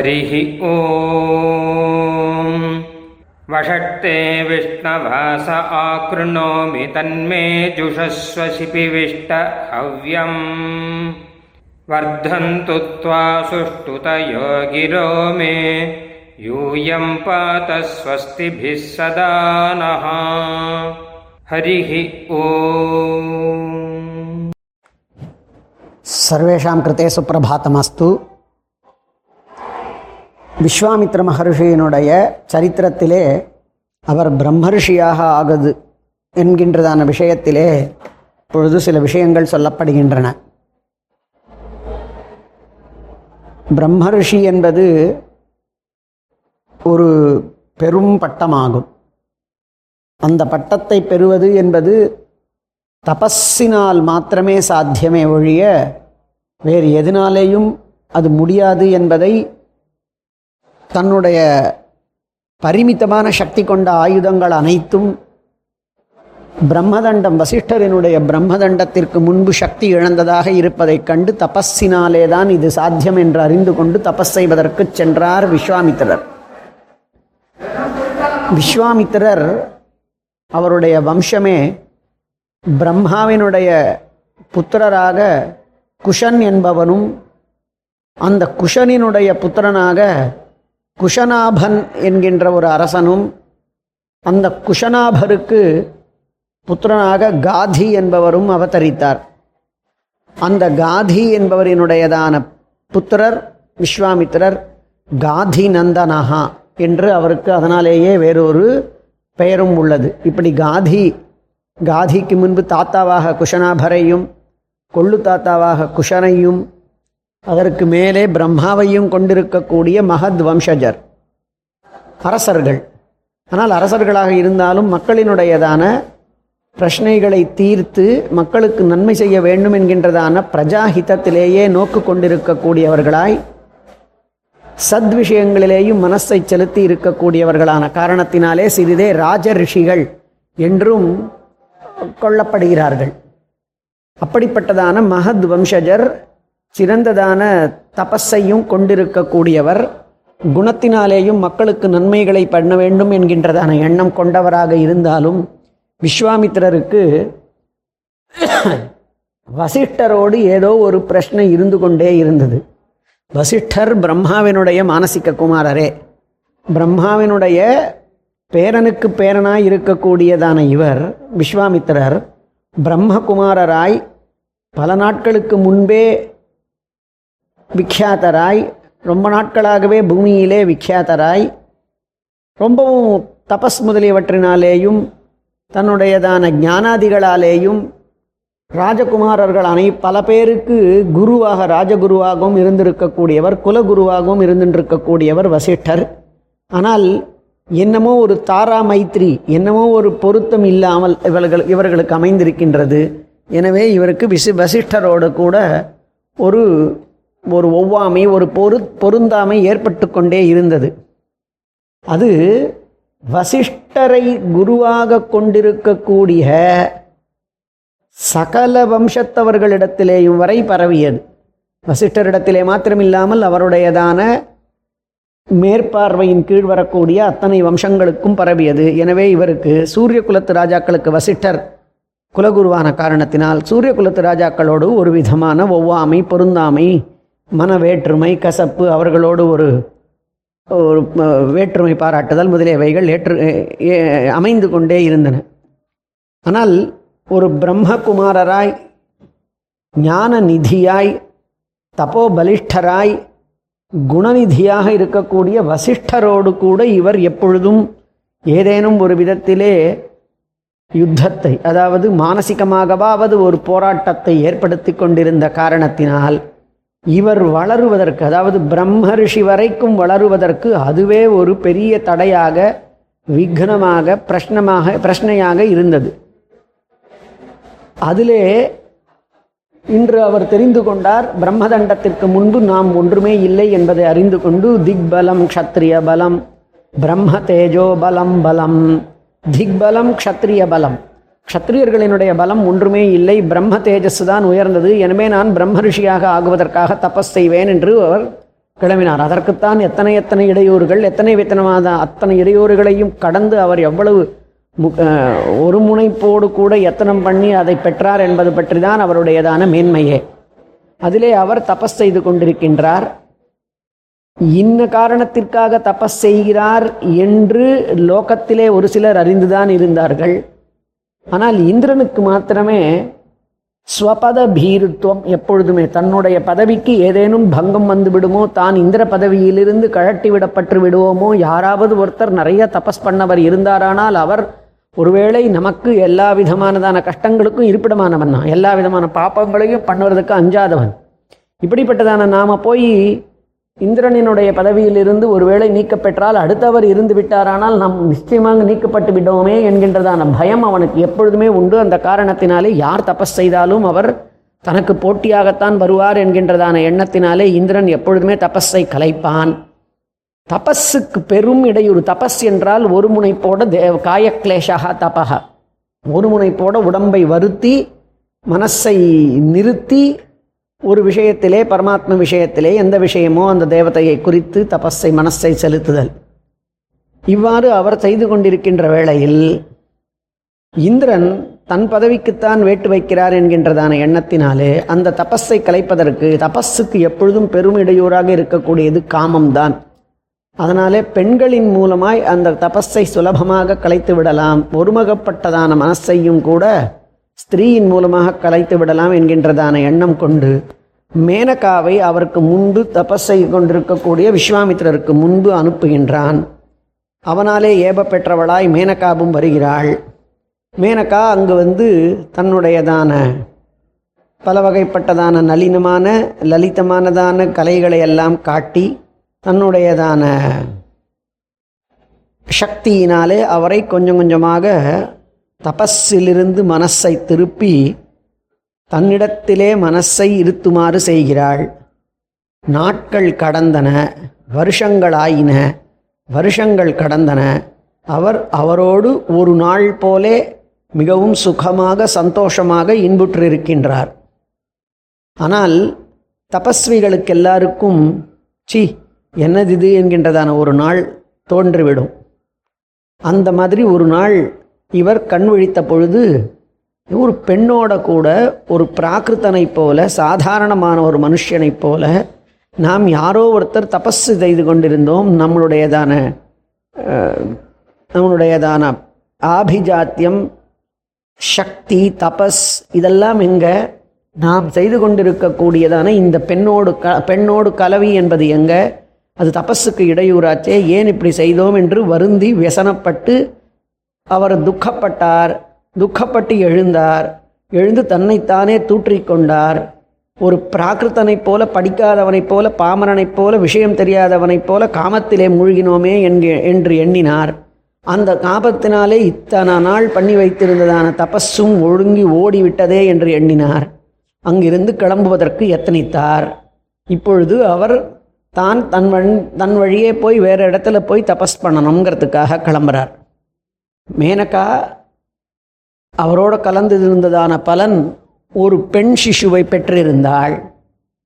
हरिः ॐ वषट्ते विष्णवास आकृणोमि तन्मे जुषस्वशिपिविष्ट हव्यम्। वर्धन्तु त्वा सुष्ठुतयो गिरो मे, यूयं पात स्वस्तिभिः सदा नः। हरिः ॐ सर्वेषां कृते सुप्रभातमस्तु। விஸ்வாமித்ர மகர்ஷியினுடைய சரித்திரத்திலே அவர் பிரம்மர்ஷியாக ஆகுது என்கின்றதான விஷயத்திலே இப்பொழுது சில விஷயங்கள் சொல்லப்படுகின்றன. பிரம்மர்ஷி என்பது ஒரு பெரும் பட்டமாகும். அந்த பட்டத்தை பெறுவது என்பது தபஸினால் மாத்திரமே சாத்தியமே ஒழிய வேறு எதனாலேயும் அது முடியாது என்பதை தன்னுடைய பரிமிதமான சக்தி கொண்ட ஆயுதங்கள் அனைத்தும் பிரம்மதண்டம் வசிஷ்டரினுடைய பிரம்மதண்டத்திற்கு முன்பு சக்தி இழந்ததாக இருப்பதைக் கண்டு தபஸினாலே தான் இது சாத்தியம் என்று அறிந்து கொண்டு தபஸ் செய்வதற்கு சென்றார் விஸ்வாமித்திரர். விஸ்வாமித்திரர் அவருடைய வம்சமே பிரம்மாவினுடைய புத்திரராக குஷன் என்பவனும் அந்த குஷனினுடைய புத்திரனாக குஷனாபன் என்கின்ற ஒரு அரசனும் அந்த குஷனாபருக்கு புத்திரனாக காதி என்பவரும் அவதரித்தார். அந்த காதி என்பவரினுடையதான புத்திரர் விஸ்வாமித்திரர் காதி நந்தனஹா என்று அவருக்கு அதனாலேயே வேறொரு பெயரும் உள்ளது. இப்படி காதி காதிக்கு முன்பு தாத்தாவாக குஷனாபரையும் கொள்ளு தாத்தாவாக குஷனையும் அதற்கு மேலே பிரம்மாவையும் கொண்டிருக்கக்கூடிய மகத் வம்சஜர் அரசர்கள். ஆனால் அரசர்களாக இருந்தாலும் மக்களினுடையதான பிரச்சனைகளை தீர்த்து மக்களுக்கு நன்மை செய்ய வேண்டும் என்கின்றதான பிரஜாஹிதத்திலேயே நோக்கு கொண்டிருக்கக்கூடியவர்களாய் சத் விஷயங்களிலேயும் மனசை செலுத்தி இருக்கக்கூடியவர்களான காரணத்தினாலே சிறிதே ராஜ ரிஷிகள் என்றும் கொள்ளப்படுகிறார்கள். அப்படிப்பட்டதான மகத் வம்சஜர் சிறந்ததான தபஸையும் கொண்டிருக்கக்கூடியவர் குணத்தினாலேயும் மக்களுக்கு நன்மைகளை பண்ண வேண்டும் என்கின்றதான எண்ணம் கொண்டவராக இருந்தாலும் விஸ்வாமித்திரருக்கு வசிஷ்டரோடு ஏதோ ஒரு பிரச்சனை இருந்து கொண்டே இருந்தது. வசிஷ்டர் பிரம்மாவினுடைய மானசிக குமாரரே. பிரம்மாவினுடைய பேரனுக்கு பேரனாய் இருக்கக்கூடியதான இவர் விஸ்வாமித்திரர் பிரம்மகுமாரராய் பல நாட்களுக்கு முன்பே விக்யாதராய் ரொம்ப நாட்களாகவே பூமியிலே விக்யாதராய் ரொம்பவும் தபஸ் முதலியவற்றினாலேயும் தன்னுடையதான ஞானாதிகளாலேயும் ராஜகுமாரர்கள் அனை பல பேருக்கு குருவாக ராஜகுருவாகவும் இருந்திருக்கக்கூடியவர் குலகுருவாகவும் இருந்திருக்கக்கூடியவர் வசிஷ்டர். ஆனால் என்னமோ ஒரு தாரா மைத்ரி என்னமோ ஒரு பொருத்தம் இல்லாமல் இவர்கள் இவர்களுக்கு அமைந்திருக்கின்றது. எனவே இவருக்கு விசி வசிஷ்டரோடு கூட ஒரு ஒரு ஒவ்வாமை ஒரு பொரு பொருந்தாமை ஏற்பட்டு கொண்டே இருந்தது. அது வசிஷ்டரை குருவாக கொண்டிருக்கக்கூடிய சகல வம்சத்தவர்களிடத்திலேயும் வரை பரவியது. வசிஷ்டரிடத்திலே மாத்திரமில்லாமல் அவருடையதான மேற்பார்வையின் கீழ் வரக்கூடிய அத்தனை வம்சங்களுக்கும் பரவியது. எனவே இவருக்கு சூரிய குலத்து ராஜாக்களுக்கு வசிஷ்டர் குலகுருவான காரணத்தினால் சூரிய குலத்து ராஜாக்களோடு ஒரு விதமான ஒவ்வாமை பொருந்தாமை மன வேற்றுமை கசப்பு அவர்களோடு ஒரு ஒரு வேற்றுமை பாராட்டுதல் முதலியவைகள் ஏற்று அமைந்து கொண்டே இருந்தன. ஆனால் ஒரு பிரம்மகுமாரராய் ஞான நிதியாய் தபோபலிஷ்டராய் குணநிதியாக இருக்கக்கூடிய வசிஷ்டரோடு கூட இவர் எப்பொழுதும் ஏதேனும் ஒரு விதத்திலே யுத்தத்தை அதாவது மானசிகமாகவாவது ஒரு போராட்டத்தை ஏற்படுத்தி கொண்டிருந்த காரணத்தினால் இவர் வளருவதற்கு அதாவது பிரம்ம ரிஷி வரைக்கும் வளருவதற்கு அதுவே ஒரு பெரிய தடையாக விக்னமாக பிரஷ்னமாக பிரச்சனையாக இருந்தது. அதிலே இன்று அவர் தெரிந்து கொண்டார் பிரம்மதண்டத்திற்கு முன்பு நாம் ஒன்றுமே இல்லை என்பதை அறிந்து கொண்டு திக்பலம் க்ஷத்ரிய பலம் பிரம்ம தேஜோ பலம் பலம் திக்பலம் க்ஷத்ரிய பலம். க்ஷத்ரியர்களினுடைய பலம் ஒன்றுமே இல்லை. பிரம்ம தேஜஸ் தான் உயர்ந்தது. எனவே நான் பிரம்ம ரிஷியாக ஆகுவதற்காக தபஸ் செய்வேன் என்று அவர் கிளம்பினார். அதற்குத்தான் எத்தனை எத்தனை இடையூறுகள் எத்தனை வித்தனமான அத்தனை இடையூறுகளையும் கடந்து அவர் எவ்வளவு மு- ஒரு முனைப்போடு கூட எத்தனம் பண்ணி அதை பெற்றார் என்பது பற்றி தான் அவருடையதான மேன்மையே. அதிலே அவர் தபஸ் செய்து கொண்டிருக்கின்றார். இன்ன காரணத்திற்காக தபஸ் செய்கிறார் என்று லோகத்திலே ஒரு சிலர் அறிந்துதான் இருந்தார்கள். ஆனால் இந்திரனுக்கு மாத்திரமே ஸ்வபத பீருத்துவம் எப்பொழுதுமே தன்னுடைய பதவிக்கு ஏதேனும் பங்கம் வந்து விடுமோ தான் இந்திர பதவியிலிருந்து கழட்டி விடப்பட்டு விடுவோமோ யாராவது ஒருத்தர் நிறைய தபஸ் பண்ணவர் இருந்தாரானால் அவர் ஒருவேளை நமக்கு எல்லா விதமானதான கஷ்டங்களுக்கும் இருப்பிடமானவன் தான். எல்லா விதமான பாப்பங்களையும் பண்ணுறதுக்கு அஞ்சாதவன். இப்படிப்பட்டதான நாம போய் இந்திரனினுடைய பதவியிலிருந்து ஒருவேளை நீக்கப்பெற்றால் அடுத்தவர் இருந்து விட்டாரானால் நாம் நிச்சயமாக நீக்கப்பட்டு விட்டோமே என்கின்றதான பயம் அவனுக்கு எப்பொழுதுமே உண்டு. அந்த காரணத்தினாலே யார் தபஸ் செய்தாலும் அவர் தனக்கு போட்டியாகத்தான் வருவார் என்கின்றதான எண்ணத்தினாலே இந்திரன் எப்பொழுதுமே தபஸை கலைப்பான். தபஸுக்கு பெரும் இடையூறு. தபஸ் என்றால் ஒரு முனைப்போட தேவ காயக்லேஷாக தபக ஒரு முனைப்போட உடம்பை வருத்தி மனசை நிறுத்தி ஒரு விஷயத்திலே பரமாத்ம விஷயத்திலே எந்த விஷயமோ அந்த தேவதையை குறித்து தபஸை மனசை செலுத்துதல். இவ்வாறு அவர் செய்து கொண்டிருக்கின்ற வேளையில் இந்திரன் தன் பதவிக்குத்தான் வேட்டு வைக்கிறார் என்கின்றதான எண்ணத்தினாலே அந்த தபஸை கலைப்பதற்கு தபஸுக்கு எப்பொழுதும் பெரும் இடையூறாக இருக்கக்கூடியது காமம்தான். அதனாலே பெண்களின் மூலமாய் அந்த தபஸை சுலபமாக கலைத்து விடலாம். ஒருமுகப்பட்டதான மனசையும் கூட ஸ்திரீயின் மூலமாக கலைத்து விடலாம் என்கின்றதான எண்ணம் கொண்டு மேனகாவை அவருக்கு முன்பு தபஸை கொண்டிருக்கக்கூடிய விஸ்வாமித்திரருக்கு முன்பு அனுப்புகின்றான். அவனாலே ஏப பெற்றவளாய் மேனகாவும் வருகிறாள். மேனகா அங்கு வந்து தன்னுடையதான பல வகைப்பட்டதான நளினமான லலிதமானதான கலைகளை எல்லாம் காட்டி தன்னுடையதான சக்தியினாலே அவரை கொஞ்சம் கொஞ்சமாக தபஸிலிருந்து மனசை திருப்பி தன்னிடத்திலே மனசை இருத்துமாறு செய்கிறாள். நாட்கள் கடந்தன வருஷங்களாயின. வருஷங்கள் கடந்தன. அவர் அவரோடு ஒரு நாள் போலே மிகவும் சுகமாக சந்தோஷமாக இன்புற்றிருக்கின்றார். ஆனால் தபஸ்விகளுக்கு எல்லாருக்கும் சி என்னது இது என்கின்றதான ஒரு நாள் தோன்றிவிடும். அந்த மாதிரி ஒரு நாள் இவர் கண் விழித்த பொழுது ஒரு பெண்ணோட கூட ஒரு பிராகிருத்தனைப் போல சாதாரணமான ஒரு மனுஷனைப் போல நாம் யாரோ ஒருத்தர் தபஸ் செய்து கொண்டிருந்தோம் நம்மளுடையதான நம்மளுடையதான ஆபிஜாத்தியம் சக்தி தபஸ் இதெல்லாம் எங்க நாம் செய்து கொண்டிருக்கக்கூடியதான இந்த பெண்ணோடு க பெண்ணோடு கலவி என்பது எங்க? அது தபஸுக்கு இடையூறாச்சே ஏன் இப்படி செய்தோம் என்று வருந்தி வியசனப்பட்டு அவர் துக்கப்பட்டார் துக்கப்பட்டு எழுந்தார் எழுந்து தன்னைத்தானே தூற்றிக்கொண்டார் ஒரு பிராகிருத்தனைப் போல படிக்காதவனைப் போல பாமரனைப் போல விஷயம் தெரியாதவனைப் போல காமத்திலே மூழ்கினோமே என்று எண்ணினார். அந்த காபத்தினாலே இத்தனை நாள் பண்ணி வைத்திருந்ததான தபஸும் ஒழுங்கி ஓடிவிட்டதே என்று எண்ணினார். அங்கிருந்து கிளம்புவதற்கு எத்தனித்தார் இப்பொழுது அவர் தான் தன் வழி தன் வழியே போய் வேறு இடத்துல போய் தபஸ் பண்ணணுங்கிறதுக்காக கிளம்புறார். மேனகா அவரோட கலந்து இருந்ததான பலன் ஒரு பெண் சிசுவை பெற்றிருந்தாள்.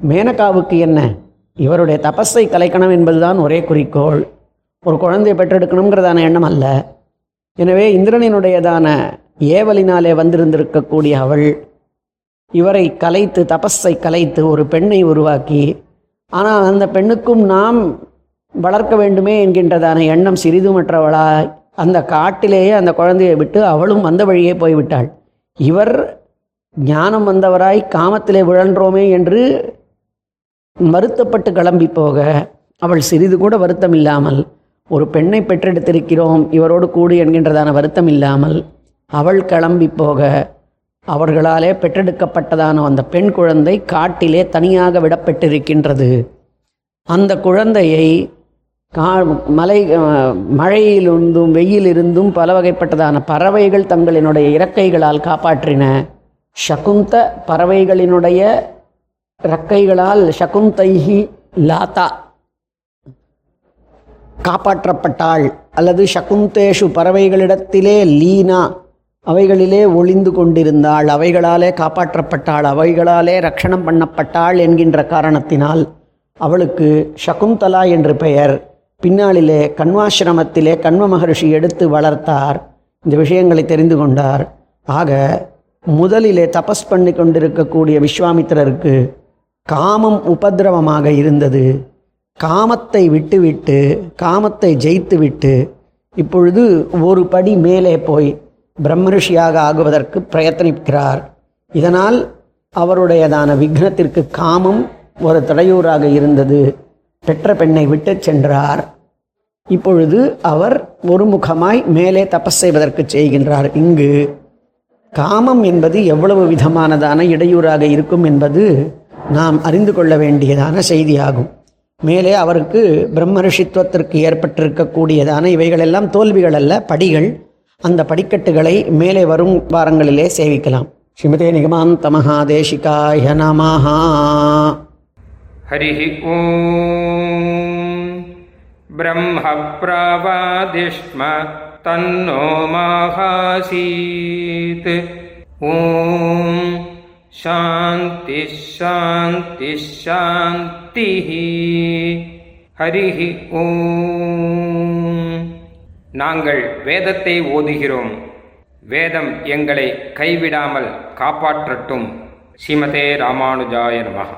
மேனகாவுக்கு என்ன? இவருடைய தபஸை கலைக்கணும் என்பதுதான் ஒரே குறிக்கோள். ஒரு குழந்தையை பெற்றெடுக்கணுங்கிறதான எண்ணம் அல்ல. எனவே இந்திரனினுடையதான ஏவலினாலே வந்திருந்திருக்கக்கூடிய அவள் இவரை கலைத்து தபஸை கலைத்து ஒரு பெண்ணை உருவாக்கி ஆனால் அந்த பெண்ணுக்கும் நாம் வளர்க்க வேண்டுமே என்கின்றதான எண்ணம் சிறிதுமற்றவளாய் அந்த காட்டிலேயே அந்த குழந்தையை விட்டு அவளும் வந்த வழியே போய்விட்டாள். இவர் ஞானம் வந்தவராய் காமத்திலே விழன்றோமே என்று வருத்தப்பட்டு கிளம்பி போக அவள் சிறிது கூட வருத்தம் இல்லாமல் ஒரு பெண்ணை பெற்றெடுத்திருக்கிறோம் இவரோடு கூடு என்கின்றதான வருத்தம் இல்லாமல் அவள் கிளம்பி போக அவர்களாலே பெற்றெடுக்கப்பட்டதான அந்த பெண் குழந்தை காட்டிலே தனியாக விடப்பட்டிருக்கின்றது. அந்த குழந்தையை கா மலை மழையிலிருந்தும் வெயிலிருந்தும் பல வகைப்பட்டதான பறவைகள் தங்களினுடைய இறக்கைகளால் காப்பாற்றின. ஷகுந்த பறவைகளினுடைய இறக்கைகளால் சகுந்தைஹி லாதா காப்பாற்றப்பட்டாள். அல்லது சகுந்தேஷு பறவைகளிடத்திலே லீனா அவைகளிலே ஒளிந்து கொண்டிருந்தாள். அவைகளாலே காப்பாற்றப்பட்டாள். அவைகளாலே ரட்சணம் பண்ணப்பட்டாள் என்கின்ற காரணத்தினால் அவளுக்கு ஷகுந்தலா என்று பெயர். பின்னாளிலே கண்வாசிரமத்திலே கண்வ மகர்ஷி எடுத்து வளர்த்தார். இந்த விஷயங்களை தெரிந்து கொண்டார். ஆக முதலிலே தபஸ் பண்ணி கொண்டிருக்கக்கூடிய விஸ்வாமித்திரருக்கு காமம் உபதிரவமாக இருந்தது. காமத்தை விட்டுவிட்டு காமத்தை ஜெயித்துவிட்டு இப்பொழுது ஒரு படி மேலே போய் பிரம்மரிஷியாக ஆகுவதற்கு பிரயத்தனிக்கிறார் இதனால் அவருடையதான விக்னத்திற்கு காமம் ஒரு தடையூறாக இருந்தது. பெற்ற பெண்ணை விட்டு சென்றார். இப்பொழுது அவர் ஒருமுகமாய் மேலே தபஸ் செய்வதற்கு செய்கின்றார். இங்கு காமம் என்பது எவ்வளவு விதமானதான இடையூறாக இருக்கும் என்பது நாம் அறிந்து கொள்ள வேண்டியதான செய்தியாகும். மேலே அவருக்கு பிரம்ம ரிஷித்துவத்திற்கு ஏற்பட்டிருக்கக்கூடியதான இவைகளெல்லாம் தோல்விகள் அல்ல படிகள். அந்த படிக்கட்டுகளை மேலே வரும் வாரங்களிலே சேவிக்கலாம். ஸ்ரீமதே நிகமாந்த மகாதேசிகாய நமஹா. ஹரி ஓம். ब्रह्म प्रवादिष्म तन्नो माहासीत् ॐ शान्तिः शान्तिः शान्तिः ஹரிः ஓம் நாங்கள் வேதத்தை ஓதுகிறோம் வேதம் எங்களை கைவிடாமல் காப்பாற்றட்டும் ஸ்ரீமதே ராமானுஜாய நமः